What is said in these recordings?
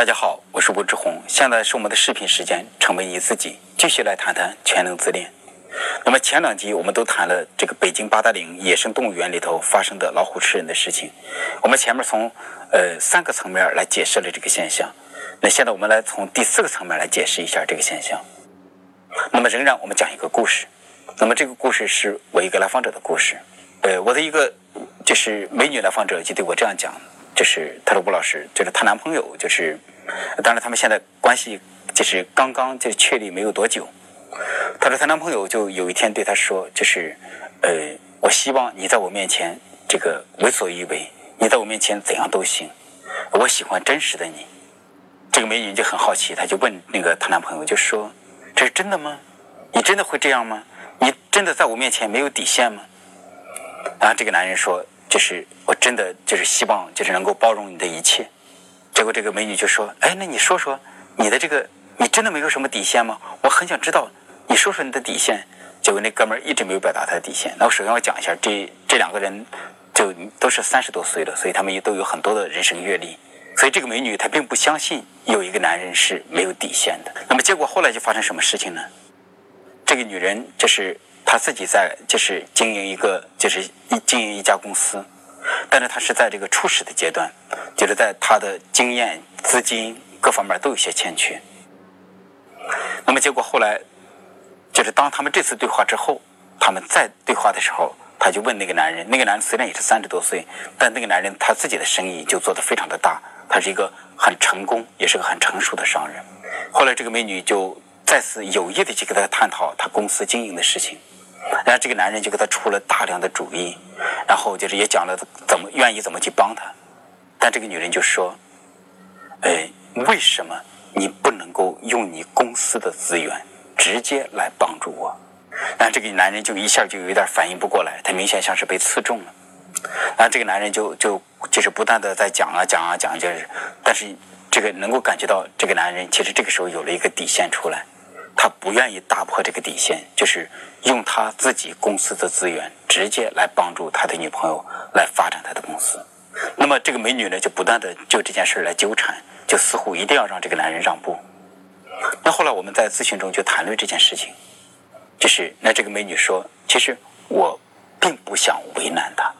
大家好，我是吴志红，现在是我们的视频时间，成为你自己，继续来谈谈全能自恋。那么前两集我们都谈了这个北京八达岭野生动物园里头发生的老虎吃人的事情，我们前面从呃三个层面来解释了这个现象，那现在我们来从第四个层面来解释一下这个现象。那么仍然我们讲一个故事，那么这个故事是我一个来访者的故事，呃，我的一个就是美女来访者就对我这样讲。就是她说吴老师，就是她男朋友，就是当然他们现在关系就是刚刚就确立没有多久。她说她男朋友就有一天对她说，就是呃，我希望你在我面前这个为所欲为，你在我面前怎样都行，我喜欢真实的你。这个美女就很好奇，她就问那个她男朋友，就说这是真的吗？你真的会这样吗？你真的在我面前没有底线吗？然后这个男人说。就是我真的就是希望就是能够包容你的一切，结果这个美女就说：“哎，那你说说你的这个，你真的没有什么底线吗？我很想知道，你说说你的底线。”结果那哥们儿一直没有表达他的底线。那我首先要讲一下，这这两个人就都是三十多岁了，所以他们也都有很多的人生阅历。所以这个美女她并不相信有一个男人是没有底线的。那么结果后来就发生什么事情呢？这个女人就是。他自己在就是经营一个就是一经营一家公司，但是他是在这个初始的阶段，就是在他的经验、资金各方面都有些欠缺。那么结果后来，就是当他们这次对话之后，他们再对话的时候，他就问那个男人，那个男人虽然也是三十多岁，但那个男人他自己的生意就做得非常的大，他是一个很成功，也是个很成熟的商人。后来这个美女就。再次有意的去跟他探讨他公司经营的事情，然后这个男人就给他出了大量的主意，然后就是也讲了怎么愿意怎么去帮他，但这个女人就说：“哎，为什么你不能够用你公司的资源直接来帮助我？”然后这个男人就一下就有点反应不过来，他明显像是被刺中了。然后这个男人就就就是不断的在讲啊讲啊讲，就是，但是这个能够感觉到这个男人其实这个时候有了一个底线出来。他不愿意打破这个底线，就是用他自己公司的资源直接来帮助他的女朋友来发展他的公司。那么这个美女呢，就不断的就这件事来纠缠，就似乎一定要让这个男人让步。那后来我们在咨询中就谈论这件事情，就是那这个美女说，其实我并不想为难他。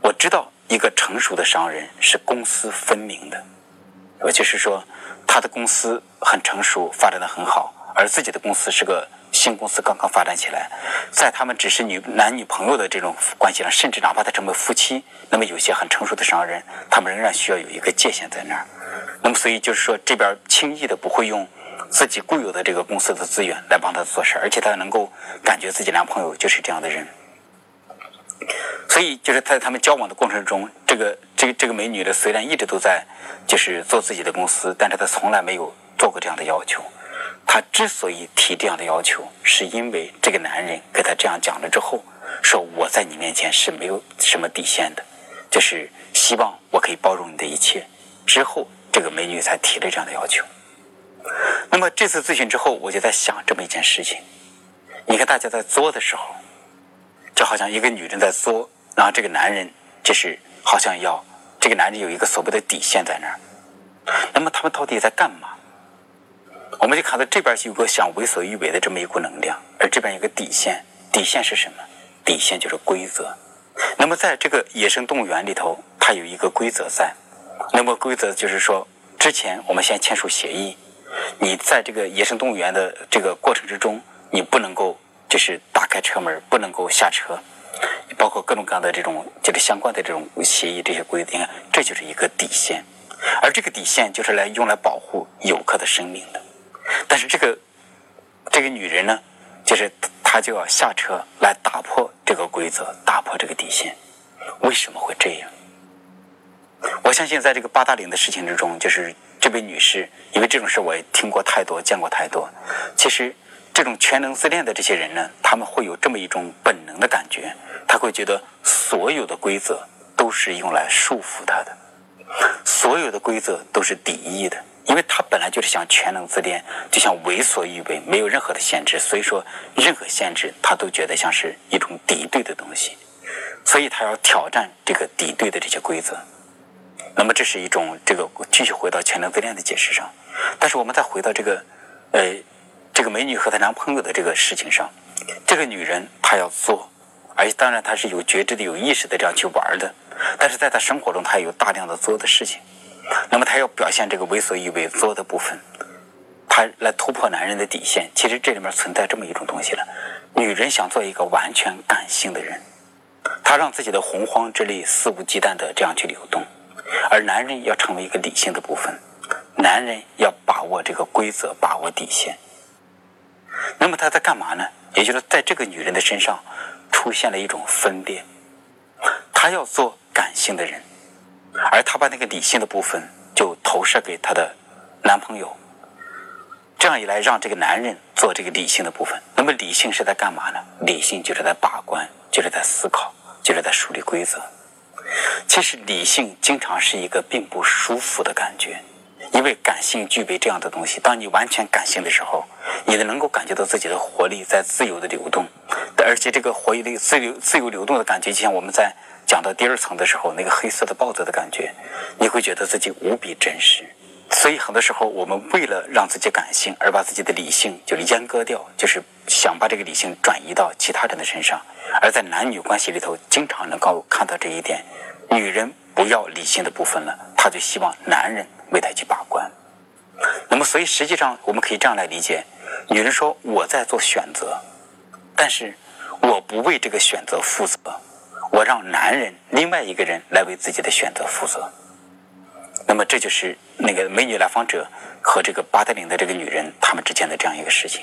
我知道一个成熟的商人是公私分明的，我就是说。他的公司很成熟，发展的很好，而自己的公司是个新公司，刚刚发展起来。在他们只是女男女朋友的这种关系上，甚至哪怕他成为夫妻，那么有些很成熟的商人，他们仍然需要有一个界限在那儿。那么，所以就是说，这边轻易的不会用自己固有的这个公司的资源来帮他做事，而且他能够感觉自己男朋友就是这样的人。所以，就是在他们交往的过程中，这个这个这个美女的虽然一直都在就是做自己的公司，但是她从来没有做过这样的要求。她之所以提这样的要求，是因为这个男人给她这样讲了之后，说我在你面前是没有什么底线的，就是希望我可以包容你的一切。之后，这个美女才提了这样的要求。那么这次咨询之后，我就在想这么一件事情：你看大家在作的时候。就好像一个女人在作，然后这个男人就是好像要这个男人有一个所谓的底线在那儿。那么他们到底在干嘛？我们就看到这边有个想为所欲为的这么一股能量，而这边有个底线，底线是什么？底线就是规则。那么在这个野生动物园里头，它有一个规则在。那么规则就是说，之前我们先签署协议，你在这个野生动物园的这个过程之中，你不能够。就是打开车门不能够下车，包括各种各样的这种就是相关的这种协议这些规定，这就是一个底线，而这个底线就是来用来保护游客的生命的。但是这个这个女人呢，就是她就要下车来打破这个规则，打破这个底线。为什么会这样？我相信在这个八达岭的事情之中，就是这位女士，因为这种事我也听过太多，见过太多，其实。这种全能自恋的这些人呢，他们会有这么一种本能的感觉，他会觉得所有的规则都是用来束缚他的，所有的规则都是敌意的，因为他本来就是想全能自恋，就像为所欲为，没有任何的限制，所以说任何限制他都觉得像是一种敌对的东西，所以他要挑战这个敌对的这些规则。那么这是一种这个继续回到全能自恋的解释上，但是我们再回到这个，呃，这个美女和她男朋友的这个事情上，这个女人她要做，而且当然她是有觉知的、有意识的这样去玩的，但是在她生活中她也有大量的做的事情，那么他要表现这个为所欲为做的部分，他来突破男人的底线。其实这里面存在这么一种东西了，女人想做一个完全感性的人，她让自己的洪荒之力肆无忌惮的这样去流动。而男人要成为一个理性的部分，男人要把握这个规则，把握底线。那么他在干嘛呢？也就是在这个女人的身上出现了一种分裂，她要做感性的人，而她把那个理性的部分就投射给她的男朋友。这样一来，让这个男人做这个理性的部分。那么理性是在干嘛呢？理性就是在把关，就是在思考，就是在树立规则。其实理性经常是一个并不舒服的感觉，因为感性具备这样的东西。当你完全感性的时候，你能够感觉到自己的活力在自由的流动，而且这个活力自由自由流动的感觉，就像我们在讲到第二层的时候那个黑色的豹子的感觉，你会觉得自己无比真实。所以很多时候，我们为了让自己感性，而把自己的理性就阉割掉，就是想把这个理性转移到其他人的身上。而在男女关系里头，经常能够看到这一点：女人不要理性的部分了，她就希望男人为她去把关。那么，所以实际上我们可以这样来理解：女人说我在做选择，但是我不为这个选择负责，我让男人另外一个人来为自己的选择负责。那么，这就是那个美女来访者和这个八达岭的这个女人他们之间的这样一个事情。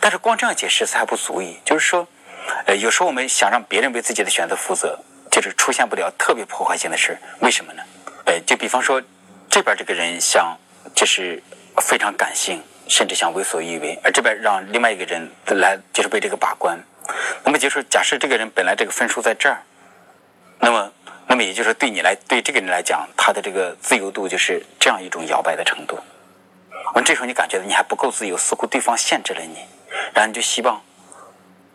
但是，光这样解释还不足以，就是说，呃，有时候我们想让别人为自己的选择负责，就是出现不了特别破坏性的事。为什么呢？呃，就比方说，这边这个人想就是非常感性，甚至想为所欲为，而这边让另外一个人来就是为这个把关。那么，就是假设这个人本来这个分数在这儿，那么。那么也就是对你来，对这个人来讲，他的这个自由度就是这样一种摇摆的程度。我这时候你感觉到你还不够自由，似乎对方限制了你，然后你就希望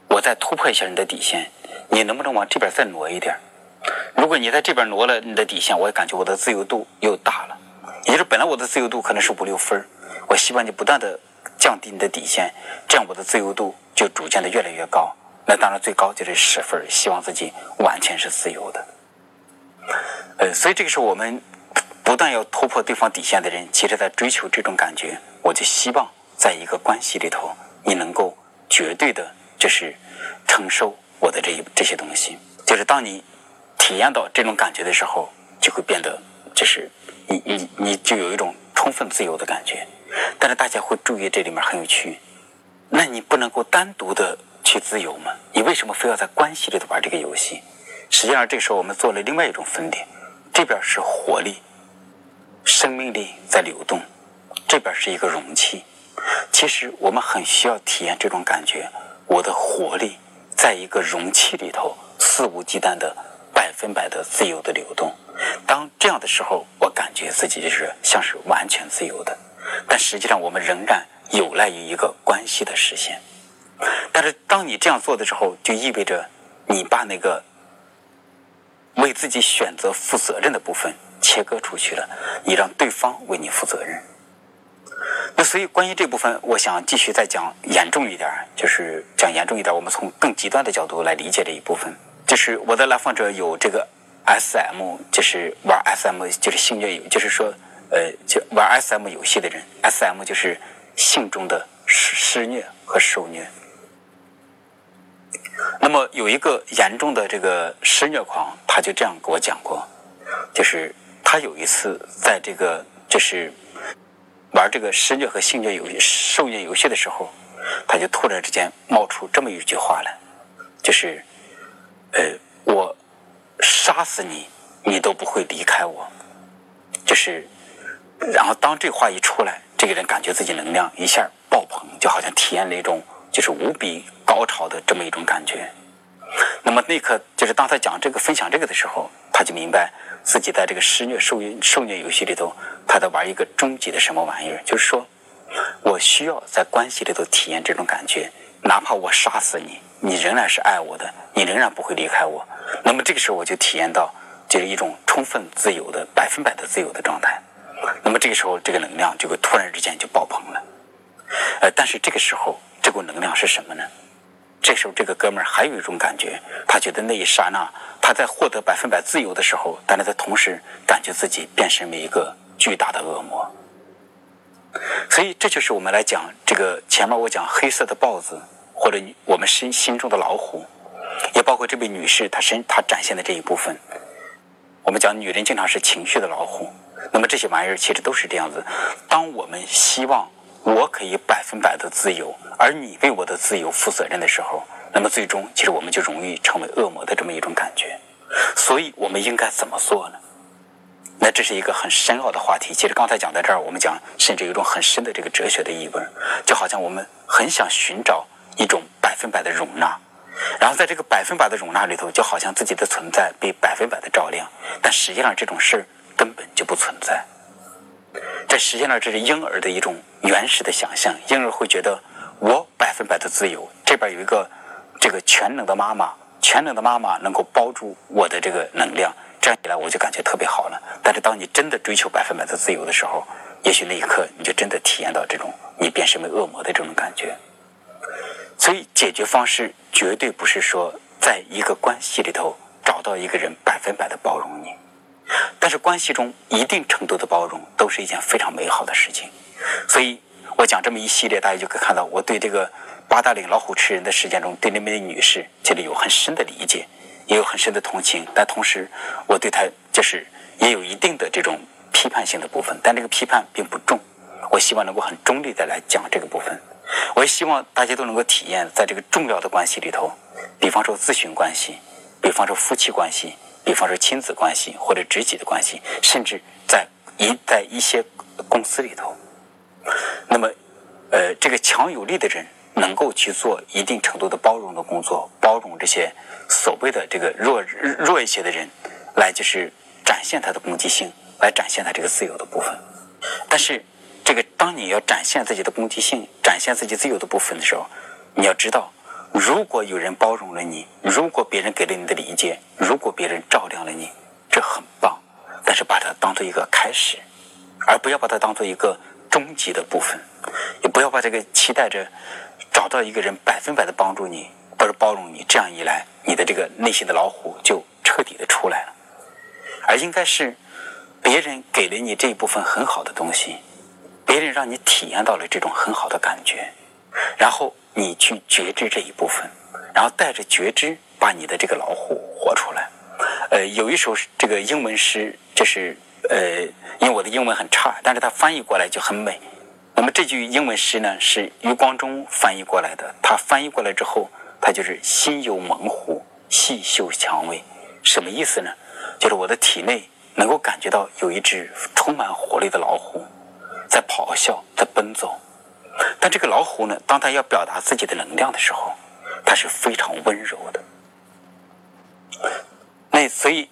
我再突破一下你的底线，你能不能往这边再挪一点？如果你在这边挪了你的底线，我也感觉我的自由度又大了。也就是本来我的自由度可能是五六分，我希望你不断的降低你的底线，这样我的自由度就逐渐的越来越高。那当然最高就是十分，希望自己完全是自由的。呃，所以这个是我们不断要突破对方底线的人，其实在追求这种感觉。我就希望在一个关系里头，你能够绝对的，就是承受我的这一这些东西。就是当你体验到这种感觉的时候，就会变得，就是你你你就有一种充分自由的感觉。但是大家会注意这里面很有趣，那你不能够单独的去自由吗？你为什么非要在关系里头玩这个游戏？实际上，这时候我们做了另外一种分点，这边是活力、生命力在流动，这边是一个容器。其实我们很需要体验这种感觉，我的活力在一个容器里头肆无忌惮的、百分百的自由的流动。当这样的时候，我感觉自己就是像是完全自由的。但实际上，我们仍然有赖于一个关系的实现。但是，当你这样做的时候，就意味着你把那个。为自己选择负责任的部分切割出去了，你让对方为你负责任。那所以关于这部分，我想继续再讲严重一点，就是讲严重一点，我们从更极端的角度来理解这一部分。就是我的来访者有这个 SM，就是玩 SM，就是性虐，就是说，呃，就玩 SM 游戏的人，SM 就是性中的施虐和受虐。那么有一个严重的这个施虐狂，他就这样给我讲过，就是他有一次在这个就是玩这个施虐和性虐游戏、受虐游戏的时候，他就突然之间冒出这么一句话来，就是呃，我杀死你，你都不会离开我。就是，然后当这话一出来，这个人感觉自己能量一下爆棚，就好像体验了一种。就是无比高潮的这么一种感觉。那么那刻，就是当他讲这个、分享这个的时候，他就明白自己在这个施虐、受虐受虐游戏里头，他在玩一个终极的什么玩意儿。就是说，我需要在关系里头体验这种感觉，哪怕我杀死你，你仍然是爱我的，你仍然不会离开我。那么这个时候，我就体验到就是一种。充分自由的、百分百的自由的状态。那么这个时候，这个能量就会突然之间就爆棚了。呃，但是这个时候，这股能量是什么呢？这时候，这个哥们儿还有一种感觉，他觉得那一刹那，他在获得百分百自由的时候，但是他同时感觉自己变身为一个巨大的恶魔。所以，这就是我们来讲这个前面我讲黑色的豹子，或者我们心心中的老虎，也包括这位女士她身她展现的这一部分。我们讲女人经常是情绪的老虎，那么这些玩意儿其实都是这样子。当我们希望我可以百分百的自由，而你为我的自由负责任的时候，那么最终其实我们就容易成为恶魔的这么一种感觉。所以我们应该怎么做呢？那这是一个很深奥的话题。其实刚才讲到这儿，我们讲甚至有一种很深的这个哲学的意味，就好像我们很想寻找一种百分百的容纳，然后在这个百分百的容纳里头，就好像自己的存在被百分百的照亮，但实际上这种事儿根本就不存在。这实际上这是婴儿的一种原始的想象，婴儿会觉得我百分百的自由，这边有一个这个全能的妈妈，全能的妈妈能够包住我的这个能量。这样一来，我就感觉特别好了。但是，当你真的追求百分百的自由的时候，也许那一刻你就真的体验到这种你变身为恶魔的这种感觉。所以，解决方式绝对不是说在一个关系里头找到一个人百分百的包容你，但是关系中一定程度的包容都是一件非常美好的事情。所以我讲这么一系列，大家就可以看到我对这个八达岭老虎吃人的事件中对那位女士，这里有很深的理解。也有很深的同情，但同时我对他就是也有一定的这种批判性的部分，但这个批判并不重。我希望能够很中立的来讲这个部分。我也希望大家都能够体验，在这个重要的关系里头，比方说咨询关系，比方说夫妻关系，比方说亲子关系或者直己的关系，甚至在一在一些公司里头，那么呃，这个强有力的人。能够去做一定程度的包容的工作，包容这些所谓的这个弱弱一些的人，来就是展现他的攻击性，来展现他这个自由的部分。但是，这个当你要展现自己的攻击性，展现自己自由的部分的时候，你要知道，如果有人包容了你，如果别人给了你的理解，如果别人照亮了你，这很棒。但是把它当做一个开始，而不要把它当做一个终极的部分，也不要把这个期待着。找到一个人百分百的帮助你，或者包容你，这样一来，你的这个内心的老虎就彻底的出来了。而应该是别人给了你这一部分很好的东西，别人让你体验到了这种很好的感觉，然后你去觉知这一部分，然后带着觉知把你的这个老虎活出来。呃，有一首这个英文诗，就是呃，因为我的英文很差，但是它翻译过来就很美。那么这句英文诗呢，是余光中翻译过来的。他翻译过来之后，他就是心有猛虎，细嗅蔷薇。什么意思呢？就是我的体内能够感觉到有一只充满活力的老虎在咆哮，在奔走。但这个老虎呢，当它要表达自己的能量的时候，它是非常温柔的。那所以，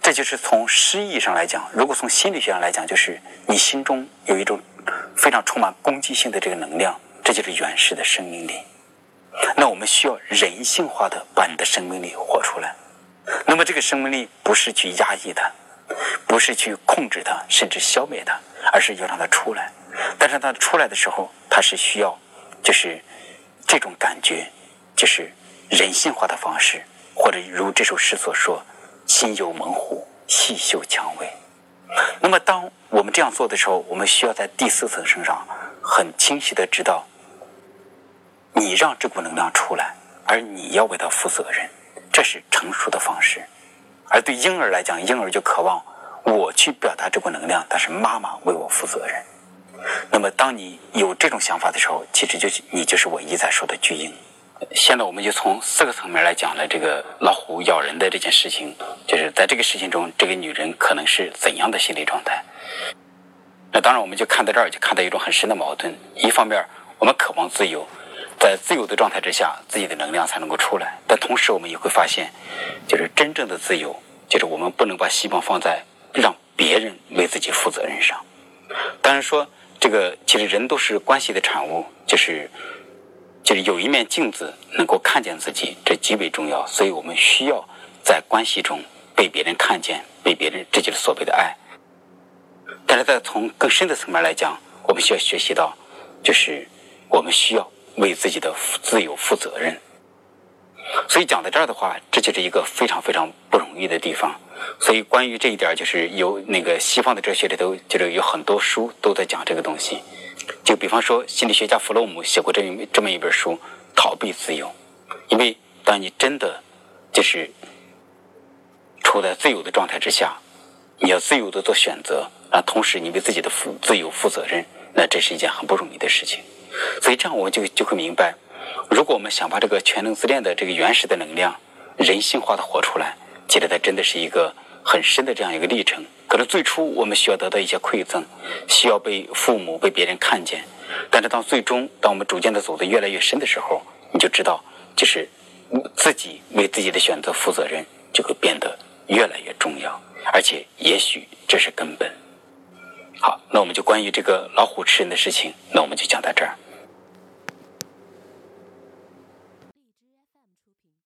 这就是从诗意上来讲，如果从心理学上来讲，就是你心中有一种。非常充满攻击性的这个能量，这就是原始的生命力。那我们需要人性化的把你的生命力活出来。那么这个生命力不是去压抑它，不是去控制它，甚至消灭它，而是要让它出来。但是它出来的时候，它是需要就是这种感觉，就是人性化的方式，或者如这首诗所说：“心有猛虎，细嗅蔷薇。”那么，当我们这样做的时候，我们需要在第四层身上很清晰的知道，你让这股能量出来，而你要为它负责任，这是成熟的方式。而对婴儿来讲，婴儿就渴望我去表达这股能量，但是妈妈为我负责任。那么，当你有这种想法的时候，其实就是你就是我一再说的巨婴。现在我们就从四个层面来讲了这个老虎咬人的这件事情，就是在这个事情中，这个女人可能是怎样的心理状态？那当然，我们就看到这儿，就看到一种很深的矛盾。一方面，我们渴望自由，在自由的状态之下，自己的能量才能够出来；但同时，我们也会发现，就是真正的自由，就是我们不能把希望放在让别人为自己负责任上。当然说，这个其实人都是关系的产物，就是。就是有一面镜子能够看见自己，这极为重要。所以我们需要在关系中被别人看见，被别人这就是所谓的爱。但是在从更深的层面来讲，我们需要学习到，就是我们需要为自己的自由负责任。所以讲到这儿的话，这就是一个非常非常不容易的地方。所以关于这一点，就是有那个西方的哲学里头，就是有很多书都在讲这个东西。就比方说，心理学家弗洛姆写过这么这么一本书《逃避自由》，因为当你真的就是处在自由的状态之下，你要自由的做选择。啊，同时你为自己的负自由负责任，那这是一件很不容易的事情。所以这样我们就就会明白，如果我们想把这个全能自恋的这个原始的能量人性化的活出来，其实它真的是一个很深的这样一个历程。可能最初我们需要得到一些馈赠，需要被父母、被别人看见，但是到最终，当我们逐渐的走得越来越深的时候，你就知道，就是自己为自己的选择负责任，就会变得越来越重要，而且也许这是根本。好，那我们就关于这个老虎吃人的事情，那我们就讲到这儿。